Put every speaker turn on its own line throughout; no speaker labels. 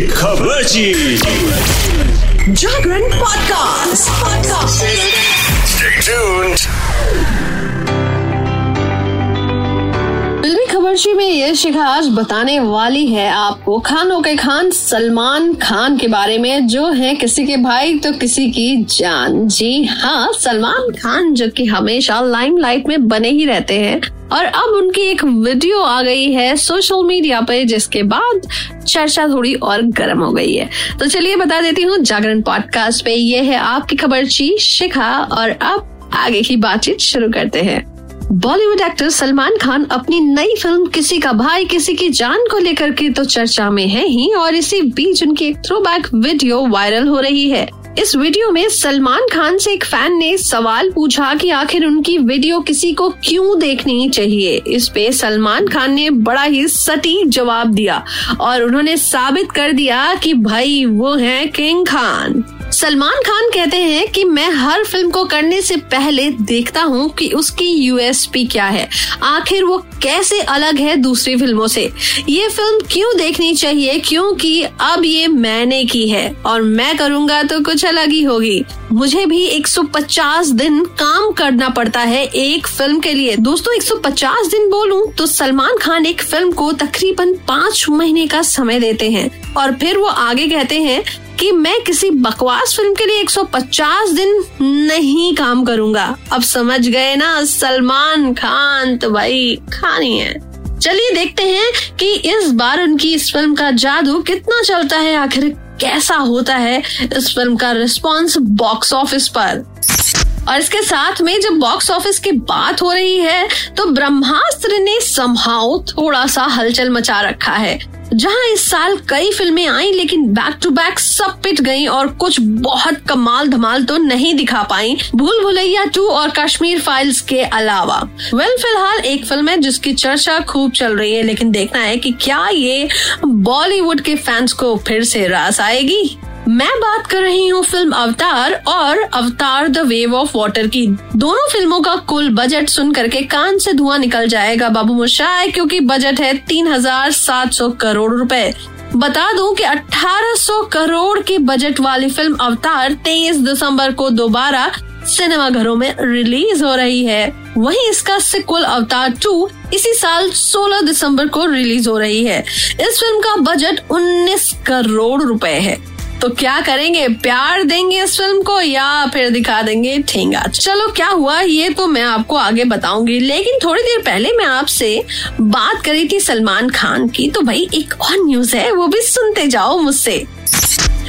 खबर
जागरण podcast podcast.
फिल्मी खबरची में ये शिखा आज बताने वाली है आपको खानों के खान सलमान खान के बारे में। जो है किसी के भाई तो किसी की जान। जी हाँ सलमान खान जो कि हमेशा लाइमलाइट में बने ही रहते हैं। और अब उनकी एक वीडियो आ गई है सोशल मीडिया पे, जिसके बाद चर्चा थोड़ी और गर्म हो गई है। तो चलिए बता देती हूँ, जागरण पॉडकास्ट पे ये है आपकी खबरची शिखा, और अब आगे की बातचीत शुरू करते हैं। बॉलीवुड एक्टर सलमान खान अपनी नई फ़िल्म किसी का भाई, किसी की जान को लेकर के तो चर्चा में है ही, और इसी बीच उनकी एक थ्रोबैक वीडियो वायरल हो रही है। इस वीडियो में सलमान खान से एक फ़ैन ने सवाल पूछा कि आखिर उनकी वीडियो किसी को क्यों देखनी चाहिए? इस पे सलमान खान ने बड़ा ही सटीक जवाब दिया और उन्होंने साबित कर दिया कि भाई, वो हैं किंग खान। सलमान खान कहते हैं कि मैं हर फ़िल्म को करने से पहले देखता हूँ कि उसकी यूएसपी क्या है। आखिर वो कैसे अलग है दूसरी फ़िल्मों से? ये फ़िल्म क्यों देखनी चाहिए? क्योंकि अब ये मैंने की है और मैं करूँगा तो कुछ अलग ही होगी। मुझे भी 150 दिन काम करना पड़ता है एक फ़िल्म के लिए। दोस्तों 150 दिन बोलूँ तो सलमान खान एक फ़िल्म को तकरीबन पाँच महीने का समय देते हैं। और फिर वो आगे कहते हैं कि मैं किसी बकवास फ़िल्म के लिए 150 दिन नहीं काम करूँगा। अब समझ गए ना, सलमान खान तो भाई खानी है। चलिए देखते हैं कि इस बार उनकी इस फ़िल्म का जादू कितना चलता है, आखिर कैसा होता है इस फ़िल्म का रिस्पॉन्स बॉक्स ऑफ़िस पर। और इसके साथ में जब बॉक्स ऑफ़िस की बात हो रही है तो ब्रह्मास्त्र ने संभाव थोड़ा सा हलचल मचा रखा है। जहाँ इस साल कई फ़िल्में आई लेकिन बैक टू बैक सब पिट गईं और कुछ बहुत कमाल धमाल तो नहीं दिखा पाई। भूल भुलैया टू और कश्मीर फाइल्स के अलावा। वेल well, फ़िलहाल एक फ़िल्म है जिसकी चर्चा खूब चल रही है लेकिन देखना है कि क्या ये बॉलीवुड के फैंस को फिर से रास आएगी। मैं बात कर रही हूँ फ़िल्म अवतार और अवतार द वेव ऑफ़ वाटर की। दोनों फ़िल्मों का कुल बजट सुन करके कान से धुआँ निकल जाएगा बाबू मुशाय क्योंकि बजट है तीन हज़ार सात सौ करोड़ रुपए। बता दूँ कि 1800 करोड़ के बजट वाली फ़िल्म अवतार 23 दिसंबर को दोबारा सिनेमा घरों में रिलीज़ हो रही है। वहीं इसका सिक्वल अवतार टू इसी साल 16 दिसंबर को रिलीज़ हो रही है। इस फ़िल्म का बजट 19 करोड़ रुपए है। तो क्या करेंगे? प्यार देंगे इस फ़िल्म को या फिर दिखा देंगे ठेंगा? चलो, क्या हुआ? ये तो मैं आपको आगे बताऊँगी। लेकिन थोड़ी देर पहले मैं आपसे बात करी थी सलमान खान की। तो भाई, एक और न्यूज़ है, वो भी सुनते जाओ मुझसे।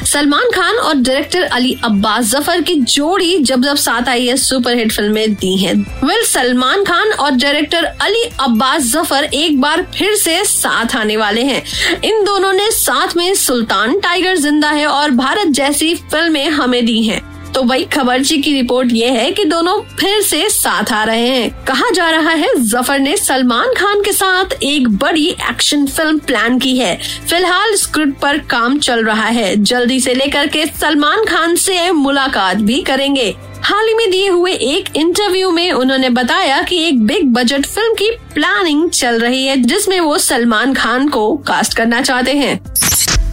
सलमान खान और डायरेक्टर अली अब्बास ज़फ़र की जोड़ी जब जब साथ आई है सुपरहिट फ़िल्में दी हैं। वेल सलमान खान और डायरेक्टर अली अब्बास ज़फ़र एक बार फिर से साथ आने वाले हैं इन दोनों ने साथ में सुल्तान टाइगर ज़िंदा है और भारत जैसी फ़िल्में हमें दी हैं। तो वही खबरची की रिपोर्ट ये है कि दोनों फिर से साथ आ रहे हैं। कहा जा रहा है, ज़फ़र ने सलमान खान के साथ एक बड़ी एक्शन फ़िल्म प्लान की है। फ़िलहाल स्क्रिप्ट पर काम चल रहा है। जल्दी से लेकर के सलमान खान से मुलाकात भी करेंगे। हाल ही में दिए हुए एक इंटरव्यू में उन्होंने बताया कि एक बिग बजट फ़िल्म की प्लानिंग चल रही है, जिसमें वो सलमान खान को कास्ट करना चाहते हैं।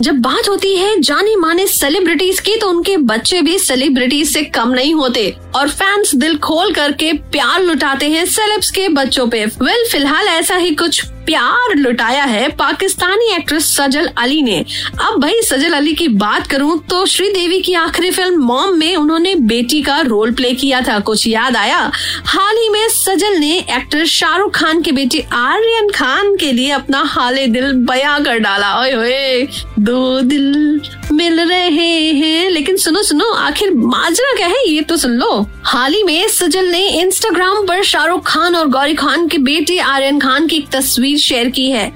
जब बात होती है जाने माने सेलिब्रिटीज की तो उनके बच्चे भी सेलिब्रिटीज से कम नहीं होते। और फैंस दिल खोल करके प्यार लुटाते हैं सेलेब्स के बच्चों पे। वेल फ़िलहाल ऐसा ही कुछ प्यार लुटाया है पाकिस्तानी एक्ट्रेस सजल अली ने। अब भाई, सजल अली की बात करूँ तो श्रीदेवी की आखिरी फ़िल्म मॉम में उन्होंने बेटी का रोल प्ले किया था। कुछ याद आया? हाल ही में सजल ने एक्टर शाहरुख खान के बेटी आर्यन खान के लिए अपना हाले दिल बया कर डाला। ओए ओए दो दिल मिल रहे हैं। लेकिन सुनो सुनो, आखिर माजरा क्या है? ये तो सुन लो। हाल ही में सजल ने इंस्टाग्राम पर शाहरुख खान और गौरी खान के बेटे आर्यन खान की एक तस्वीर शेयर की है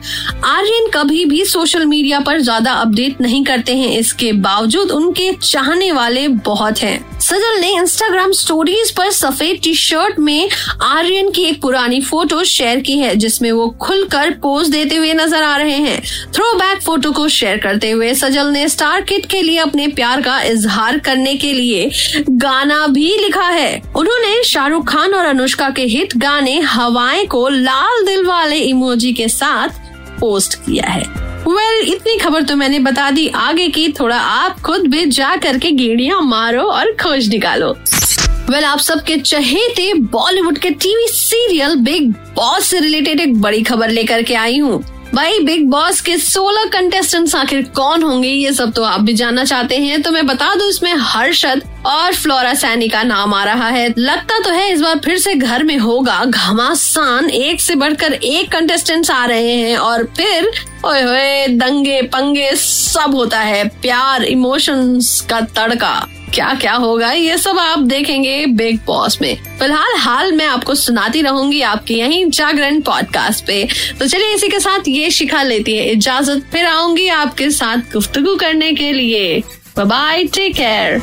आर्यन कभी भी सोशल मीडिया पर ज़्यादा अपडेट नहीं करते हैं इसके बावजूद उनके चाहने वाले बहुत हैं। सजल ने इंस्टाग्राम स्टोरीज पर सफ़ेद टी शर्ट में आर्यन की एक पुरानी फ़ोटो शेयर की है, जिसमें वो खुलकर पोज देते हुए नज़र आ रहे हैं। थ्रो बैक फ़ोटो को शेयर करते हुए सजल ने स्टार किट के लिए अपने प्यार का इजहार करने के लिए गाना भी लिखा है। उन्होंने शाहरुख खान और अनुष्का के हिट गाने हवाएँ को लाल दिल वाले इमोजी के साथ पोस्ट किया है। वेल well, इतनी खबर तो मैंने बता दी आगे की। थोड़ा आप खुद भी जा करके गेड़िया मारो और खोज निकालो। वेल well, आप सबके चहेते बॉलीवुड के टीवी सीरियल बिग बॉस से रिलेटेड एक बड़ी खबर लेकर के आई हूँ। भाई बिग बॉस के 16 कंटेस्टेंट्स आखिर कौन होंगे ये सब तो आप भी जानना चाहते हैं। तो मैं बता दूँ इसमें हर्षद और फ्लोरा सैनी का नाम आ रहा है। लगता तो है इस बार फिर से घर में होगा। घमासान एक से बढ़कर एक कंटेस्टेंट्स आ रहे हैं और फिर ओए होए, दंगे, पंगे, सब होता है। प्यार इमोशंस का तड़का। क्या क्या होगा? ये सब आप देखेंगे बिग बॉस में। फ़िलहाल, हाल मैं आपको सुनाती रहूँगी आपके यही जागरण पॉडकास्ट पे। तो चलिए इसी के साथ ये शिखा लेती है इजाज़त। फिर आऊँगी आपके साथ गुफ्तगु करने के लिए। Bye take care